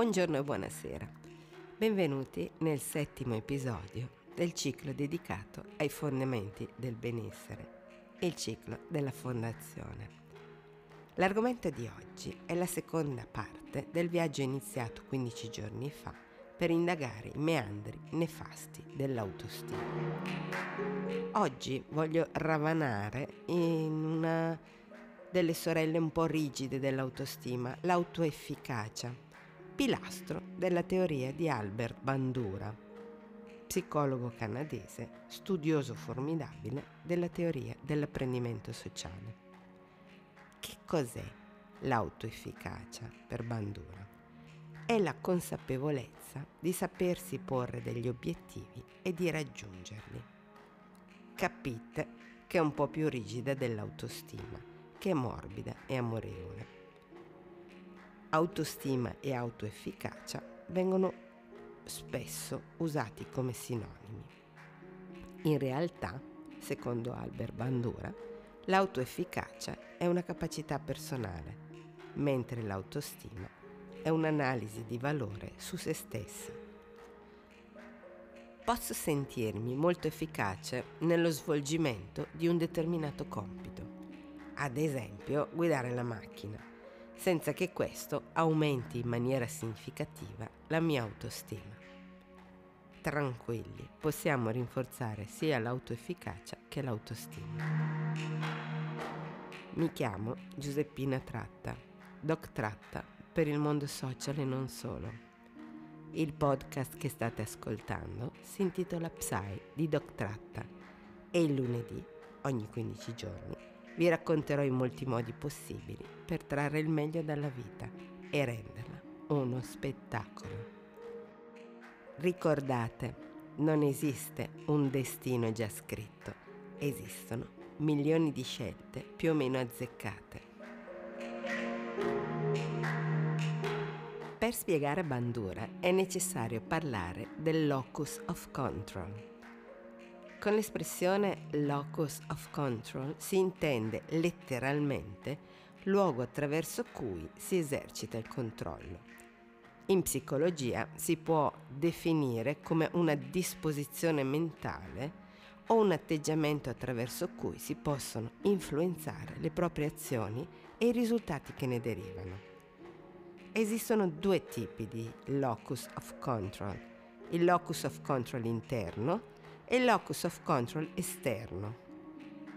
Buongiorno e buonasera. Benvenuti nel settimo episodio del ciclo dedicato ai fondamenti del benessere, il ciclo della fondazione. L'argomento di oggi è la seconda parte del viaggio iniziato 15 giorni fa per indagare i meandri nefasti dell'autostima. Oggi voglio ravanare in una delle sorelle un po' rigide dell'autostima, l'autoefficacia pilastro della teoria di Albert Bandura, psicologo canadese, studioso formidabile della teoria dell'apprendimento sociale. Che cos'è l'autoefficacia per Bandura? È la consapevolezza di sapersi porre degli obiettivi e di raggiungerli. Capite che è un po' più rigida dell'autostima, che è morbida e amorevole autostima e autoefficacia vengono spesso usati come sinonimi. In realtà, secondo Albert Bandura, l'autoefficacia è una capacità personale, mentre l'autostima è un'analisi di valore su se stessi. Posso sentirmi molto efficace nello svolgimento di un determinato compito, ad esempio guidare la macchina senza che questo aumenti in maniera significativa la mia autostima. Tranquilli, possiamo rinforzare sia l'autoefficacia che l'autostima. Mi chiamo Giuseppina Tratta, Doc Tratta per il mondo social e non solo. Il podcast che state ascoltando si intitola Psy di Doc Tratta e il lunedì, ogni 15 giorni, vi racconterò in molti modi possibili per trarre il meglio dalla vita e renderla uno spettacolo. Ricordate, non esiste un destino già scritto, esistono milioni di scelte più o meno azzeccate. Per spiegare Bandura è necessario parlare del locus of control con l'espressione locus of control si intende letteralmente luogo attraverso cui si esercita il controllo. In psicologia si può definire come una disposizione mentale o un atteggiamento attraverso cui si possono influenzare le proprie azioni e i risultati che ne derivano. Esistono due tipi di locus of control, il locus of control interno e locus of control esterno.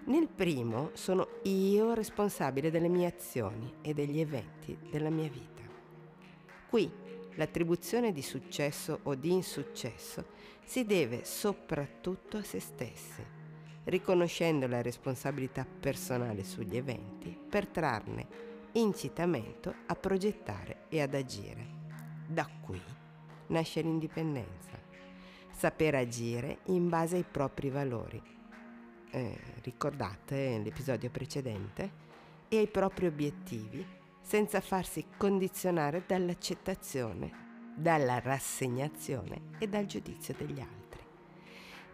Nel primo sono io responsabile delle mie azioni e degli eventi della mia vita. Qui l'attribuzione di successo o di insuccesso si deve soprattutto a se stessi, riconoscendo la responsabilità personale sugli eventi per trarne incitamento a progettare e ad agire. Da qui nasce l'indipendenza saper agire in base ai propri valori. Eh, ricordate l'episodio precedente? E ai propri obiettivi, senza farsi condizionare dall'accettazione, dalla rassegnazione e dal giudizio degli altri.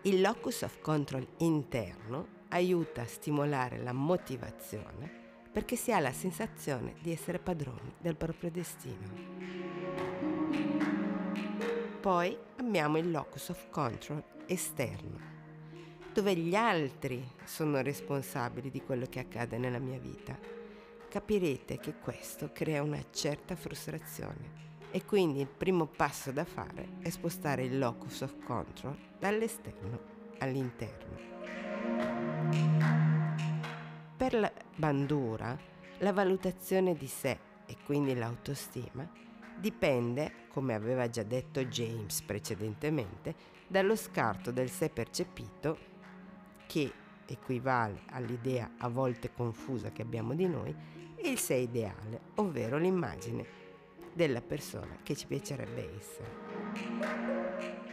Il locus of control interno aiuta a stimolare la motivazione perché si ha la sensazione di essere padroni del proprio destino. Poi abbiamo il locus of control esterno, dove gli altri sono responsabili di quello che accade nella mia vita. Capirete che questo crea una certa frustrazione e quindi il primo passo da fare è spostare il locus of control dall'esterno all'interno. Per la bandura, la valutazione di sé e quindi l'autostima dipende, come aveva già detto James precedentemente, dallo scarto del sé percepito che equivale all'idea a volte confusa che abbiamo di noi e il sé ideale, ovvero l'immagine della persona che ci piacerebbe essere.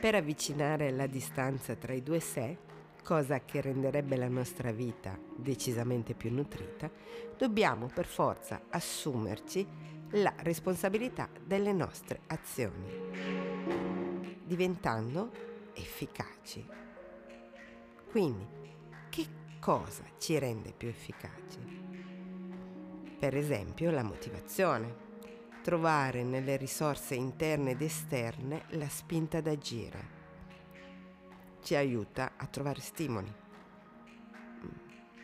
Per avvicinare la distanza tra i due sé, cosa che renderebbe la nostra vita decisamente più nutrita, dobbiamo per forza assumerci la responsabilità delle nostre azioni, diventando efficaci. Quindi, che cosa ci rende più efficaci? Per esempio, la motivazione. trovare nelle risorse interne ed esterne la spinta ad agire. Ci aiuta a trovare stimoli.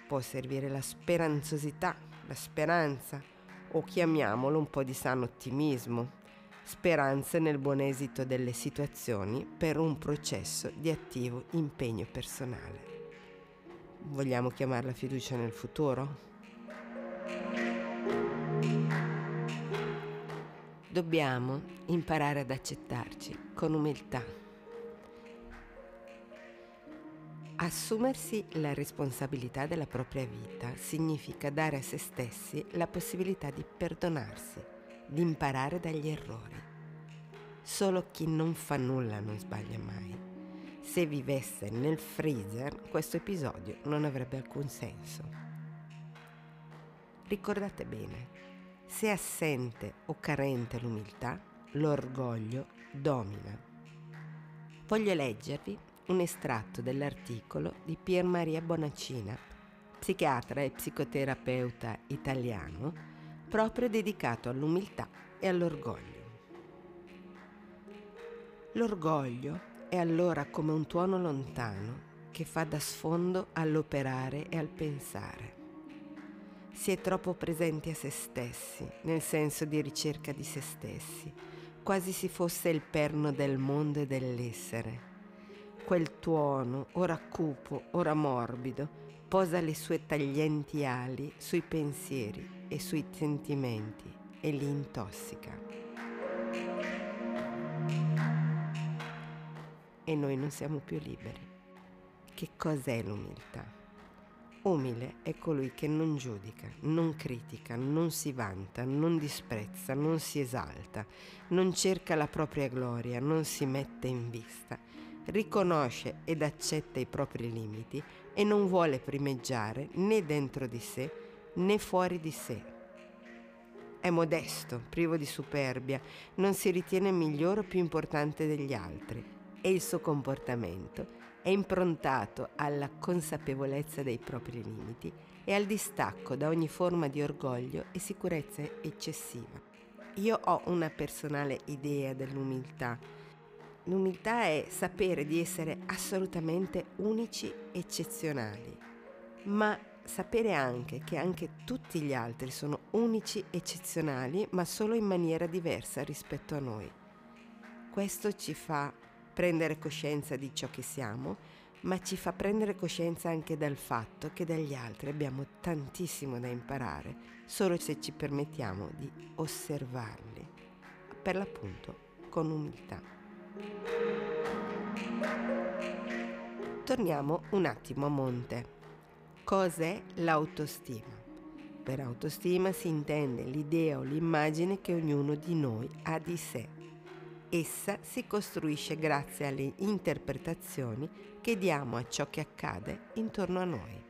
Può servire la speranzosità, la speranza, o chiamiamolo un po' di sano ottimismo, speranze nel buon esito delle situazioni per un processo di attivo impegno personale. Vogliamo chiamarla fiducia nel futuro? Dobbiamo imparare ad accettarci con umiltà. Assumersi la responsabilità della propria vita significa dare a se stessi la possibilità di perdonarsi, di imparare dagli errori. Solo chi non fa nulla non sbaglia mai. Se vivesse nel freezer, questo episodio non avrebbe alcun senso. Ricordate bene, se è assente o carente l'umiltà, l'orgoglio domina. Voglio leggervi un estratto dell'articolo di Pier Maria Bonacina, psichiatra e psicoterapeuta italiano, proprio dedicato all'umiltà e all'orgoglio. L'orgoglio è allora come un tuono lontano che fa da sfondo all'operare e al pensare. Si è troppo presenti a se stessi, nel senso di ricerca di se stessi, quasi si fosse il perno del mondo e dell'essere. Quel tuono, ora cupo, ora morbido, posa le sue taglienti ali sui pensieri e sui sentimenti e li intossica. e noi non siamo più liberi. Che cos'è l'umiltà? Umile è colui che non giudica, non critica, non si vanta, non disprezza, non si esalta, non cerca la propria gloria, non si mette in vista, riconosce ed accetta i propri limiti e non vuole primeggiare né dentro di sé né fuori di sé. È modesto, privo di superbia, non si ritiene migliore o più importante degli altri e il suo comportamento è improntato alla consapevolezza dei propri limiti e al distacco da ogni forma di orgoglio e sicurezza eccessiva. Io ho una personale idea dell'umiltà. L'umiltà è sapere di essere assolutamente unici, eccezionali, ma sapere anche che anche tutti gli altri sono unici, eccezionali, ma solo in maniera diversa rispetto a noi. Questo ci fa prendere coscienza di ciò che siamo, ma ci fa prendere coscienza anche del fatto che dagli altri abbiamo tantissimo da imparare, solo se ci permettiamo di osservarli, per l'appunto con umiltà. Torniamo un attimo a monte. Cos'è l'autostima? Per autostima si intende l'idea o l'immagine che ognuno di noi ha di sé Essa si costruisce grazie alle interpretazioni che diamo a ciò che accade intorno a noi.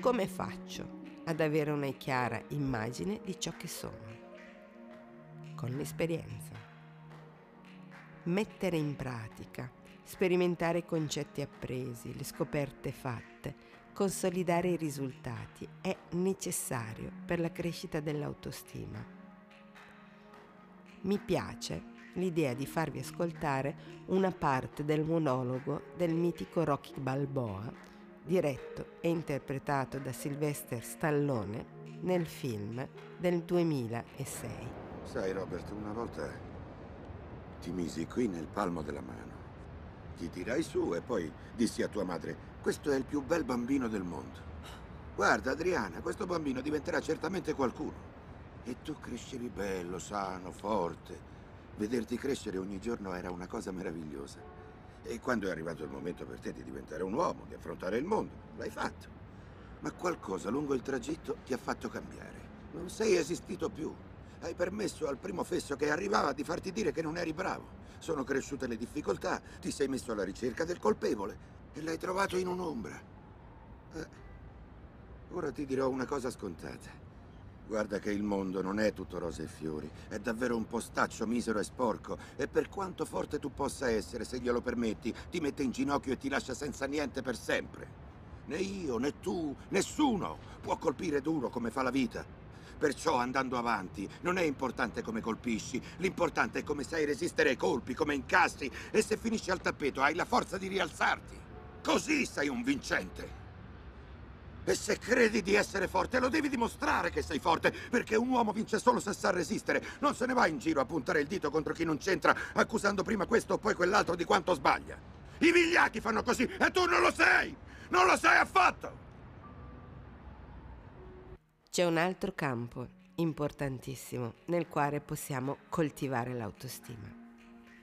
Come faccio ad avere una chiara immagine di ciò che sono? Con l'esperienza. Mettere in pratica, sperimentare i concetti appresi, le scoperte fatte, consolidare i risultati è necessario per la crescita dell'autostima mi piace l'idea di farvi ascoltare una parte del monologo del mitico Rocky Balboa, diretto e interpretato da Sylvester Stallone nel film del 2006. Sai Robert, una volta ti misi qui nel palmo della mano. Ti tirai su e poi dissi a tua madre, questo è il più bel bambino del mondo. Guarda Adriana, questo bambino diventerà certamente qualcuno. E tu crescevi bello, sano, forte. Vederti crescere ogni giorno era una cosa meravigliosa. E quando è arrivato il momento per te di diventare un uomo, di affrontare il mondo, l'hai fatto. Ma qualcosa lungo il tragitto ti ha fatto cambiare. Non sei esistito più. Hai permesso al primo fesso che arrivava di farti dire che non eri bravo. Sono cresciute le difficoltà, ti sei messo alla ricerca del colpevole e l'hai trovato in un'ombra. Eh, ora ti dirò una cosa scontata. Guarda che il mondo non è tutto rose e fiori. È davvero un postaccio misero e sporco. E per quanto forte tu possa essere, se glielo permetti, ti mette in ginocchio e ti lascia senza niente per sempre. Né io, né tu, nessuno può colpire duro come fa la vita. Perciò andando avanti non è importante come colpisci, l'importante è come sai resistere ai colpi, come incastri e se finisci al tappeto hai la forza di rialzarti. Così sei un vincente. E se credi di essere forte, lo devi dimostrare che sei forte, perché un uomo vince solo se sa resistere. Non se ne va in giro a puntare il dito contro chi non c'entra, accusando prima questo o poi quell'altro di quanto sbaglia. I vigliacchi fanno così e tu non lo sei! Non lo sei affatto! C'è un altro campo importantissimo nel quale possiamo coltivare l'autostima.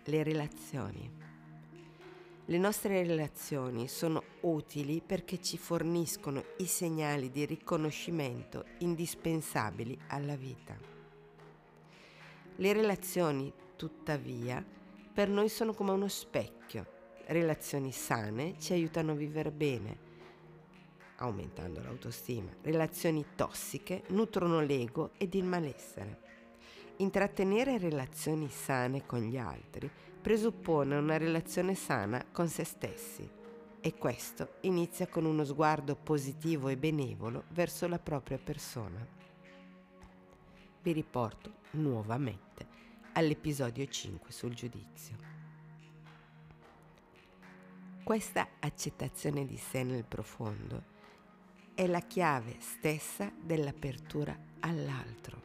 Le relazioni. Le nostre relazioni sono utili perché ci forniscono i segnali di riconoscimento indispensabili alla vita. Le relazioni, tuttavia, per noi sono come uno specchio. Relazioni sane ci aiutano a vivere bene, aumentando l'autostima. Relazioni tossiche nutrono l'ego ed il malessere. Intrattenere relazioni sane con gli altri presuppone una relazione sana con se stessi e questo inizia con uno sguardo positivo e benevolo verso la propria persona. Vi riporto nuovamente all'episodio 5 sul giudizio. Questa accettazione di sé nel profondo è la chiave stessa dell'apertura all'altro.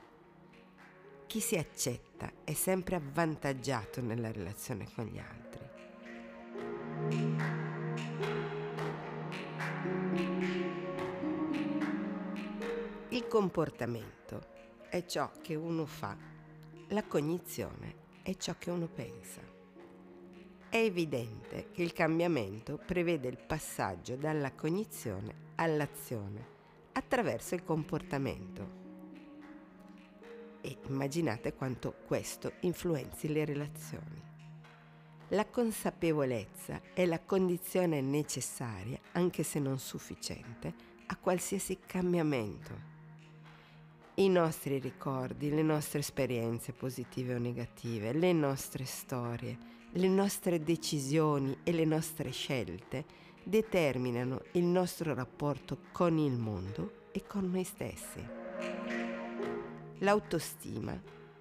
Chi si accetta è sempre avvantaggiato nella relazione con gli altri. Il comportamento è ciò che uno fa, la cognizione è ciò che uno pensa. È evidente che il cambiamento prevede il passaggio dalla cognizione all'azione attraverso il comportamento. E immaginate quanto questo influenzi le relazioni. La consapevolezza è la condizione necessaria, anche se non sufficiente, a qualsiasi cambiamento. I nostri ricordi, le nostre esperienze positive o negative, le nostre storie, le nostre decisioni e le nostre scelte determinano il nostro rapporto con il mondo e con noi stessi. L'autostima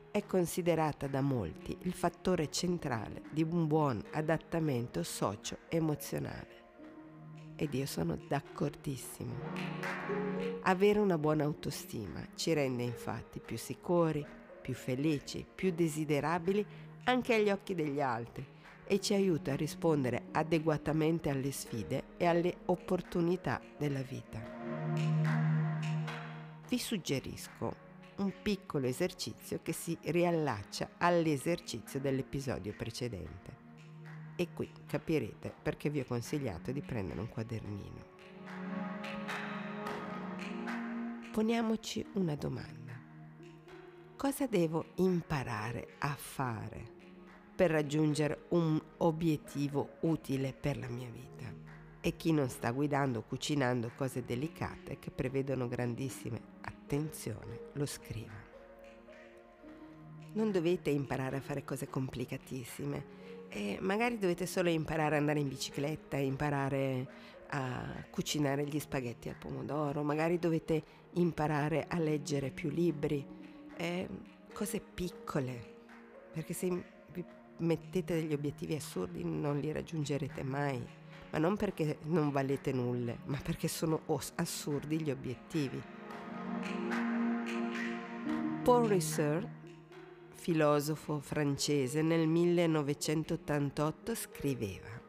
è considerata da molti il fattore centrale di un buon adattamento socio-emozionale. Ed io sono d'accordissimo. Avere una buona autostima ci rende infatti più sicuri, più felici, più desiderabili anche agli occhi degli altri e ci aiuta a rispondere adeguatamente alle sfide e alle opportunità della vita. Vi suggerisco un piccolo esercizio che si riallaccia all'esercizio dell'episodio precedente. E qui capirete perché vi ho consigliato di prendere un quadernino. Poniamoci una domanda. Cosa devo imparare a fare per raggiungere un obiettivo utile per la mia vita. E chi non sta guidando o cucinando cose delicate che prevedono grandissime attenzione lo scriva. Non dovete imparare a fare cose complicatissime e magari dovete solo imparare ad andare in bicicletta, imparare a cucinare gli spaghetti al pomodoro, magari dovete imparare a leggere più libri, eh, cose piccole, perché se mettete degli obiettivi assurdi non li raggiungerete mai, ma non perché non valete nulle, ma perché sono assurdi gli obiettivi. Paul Ricoeur, filosofo francese, nel 1988 scriveva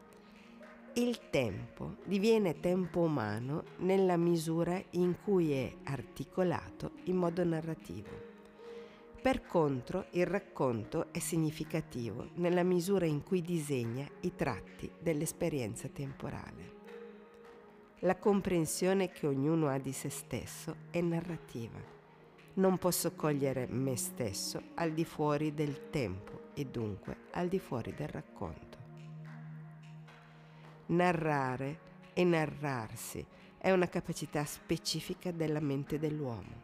il tempo diviene tempo umano nella misura in cui è articolato in modo narrativo. Per contro, il racconto è significativo nella misura in cui disegna i tratti dell'esperienza temporale. La comprensione che ognuno ha di se stesso è narrativa. Non posso cogliere me stesso al di fuori del tempo e dunque al di fuori del racconto. Narrare e narrarsi è una capacità specifica della mente dell'uomo,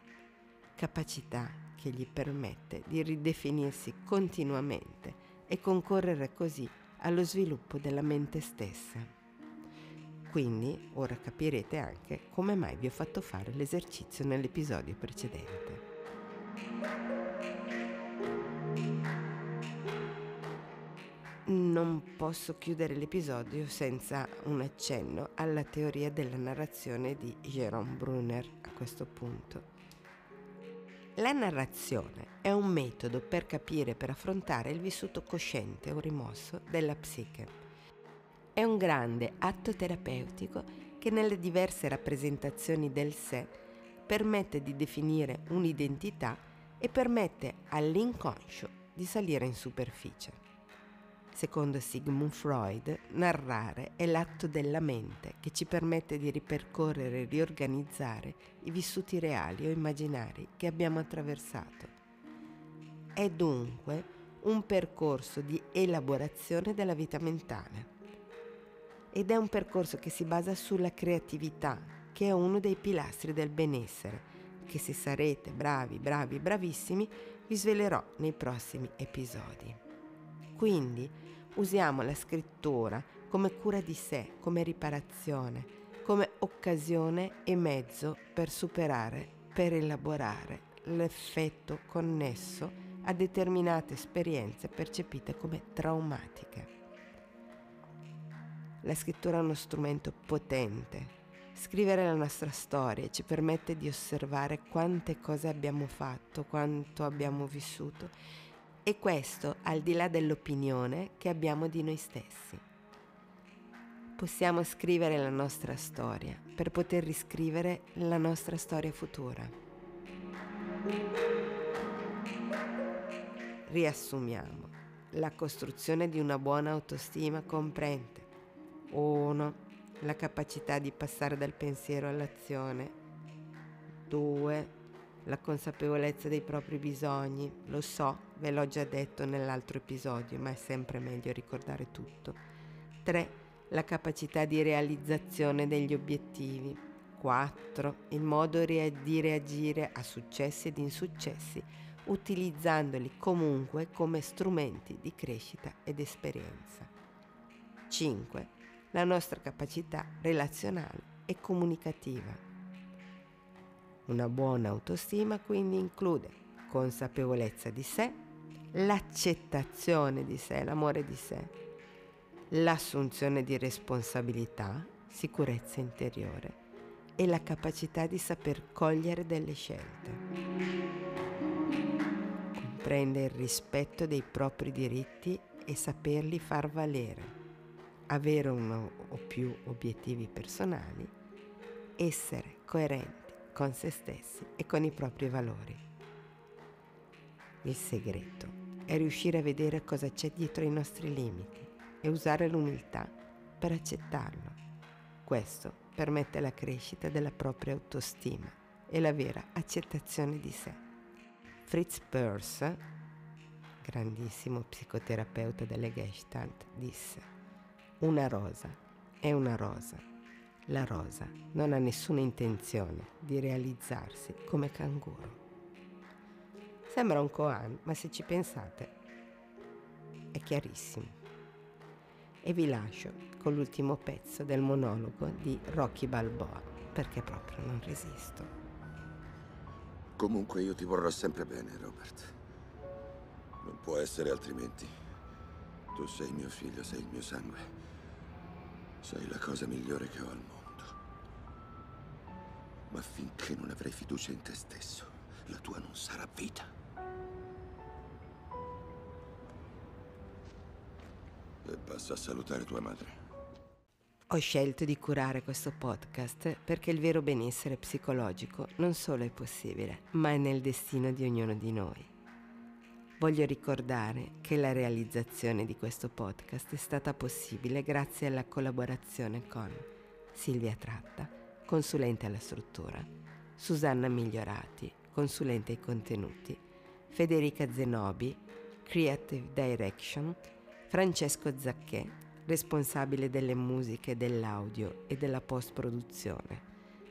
capacità che gli permette di ridefinirsi continuamente e concorrere così allo sviluppo della mente stessa. Quindi ora capirete anche come mai vi ho fatto fare l'esercizio nell'episodio precedente. Non posso chiudere l'episodio senza un accenno alla teoria della narrazione di Jérôme Brunner a questo punto. La narrazione è un metodo per capire e per affrontare il vissuto cosciente o rimosso della psiche è un grande atto terapeutico che nelle diverse rappresentazioni del sé permette di definire un'identità e permette all'inconscio di salire in superficie. Secondo Sigmund Freud, narrare è l'atto della mente che ci permette di ripercorrere e riorganizzare i vissuti reali o immaginari che abbiamo attraversato. È dunque un percorso di elaborazione della vita mentale ed è un percorso che si basa sulla creatività, che è uno dei pilastri del benessere, che se sarete bravi, bravi, bravissimi, vi svelerò nei prossimi episodi. Quindi usiamo la scrittura come cura di sé, come riparazione, come occasione e mezzo per superare, per elaborare l'effetto connesso a determinate esperienze percepite come traumatiche. La scrittura è uno strumento potente. Scrivere la nostra storia ci permette di osservare quante cose abbiamo fatto, quanto abbiamo vissuto e questo al di là dell'opinione che abbiamo di noi stessi. Possiamo scrivere la nostra storia per poter riscrivere la nostra storia futura. Riassumiamo. La costruzione di una buona autostima comprende 1. La capacità di passare dal pensiero all'azione. 2. La consapevolezza dei propri bisogni. Lo so, ve l'ho già detto nell'altro episodio, ma è sempre meglio ricordare tutto. 3. La capacità di realizzazione degli obiettivi. 4. Il modo di reagire a successi ed insuccessi, utilizzandoli comunque come strumenti di crescita ed esperienza. 5 la nostra capacità relazionale e comunicativa. Una buona autostima quindi include consapevolezza di sé, l'accettazione di sé, l'amore di sé, l'assunzione di responsabilità, sicurezza interiore e la capacità di saper cogliere delle scelte. Comprende il rispetto dei propri diritti e saperli far valere avere uno o più obiettivi personali, essere coerenti con se stessi e con i propri valori. Il segreto è riuscire a vedere cosa c'è dietro i nostri limiti e usare l'umiltà per accettarlo. Questo permette la crescita della propria autostima e la vera accettazione di sé. Fritz Perls, grandissimo psicoterapeuta delle Gestalt, disse una rosa è una rosa. La rosa non ha nessuna intenzione di realizzarsi come canguro. Sembra un koan, ma se ci pensate è chiarissimo. E vi lascio con l'ultimo pezzo del monologo di Rocky Balboa, perché proprio non resisto. Comunque io ti vorrò sempre bene, Robert. Non può essere altrimenti. Tu sei mio figlio, sei il mio sangue. Sei la cosa migliore che ho al mondo. Ma finché non avrai fiducia in te stesso, la tua non sarà vita. E passa a salutare tua madre. Ho scelto di curare questo podcast perché il vero benessere psicologico non solo è possibile, ma è nel destino di ognuno di noi. Voglio ricordare che la realizzazione di questo podcast è stata possibile grazie alla collaborazione con Silvia Tratta, consulente alla struttura, Susanna Migliorati, consulente ai contenuti, Federica Zenobi, Creative Direction, Francesco Zacchè, responsabile delle musiche, dell'audio e della post-produzione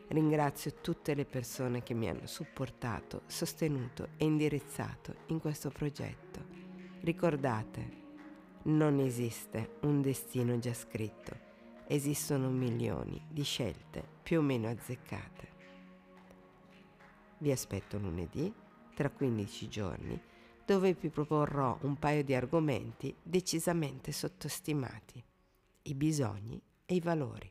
Ringrazio tutte le persone che mi hanno supportato, sostenuto e indirizzato in questo progetto. Ricordate, non esiste un destino già scritto, esistono milioni di scelte più o meno azzeccate. Vi aspetto lunedì, tra 15 giorni, dove vi proporrò un paio di argomenti decisamente sottostimati, i bisogni e i valori.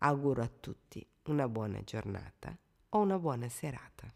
Auguro a tutti una buona giornata o una buona serata.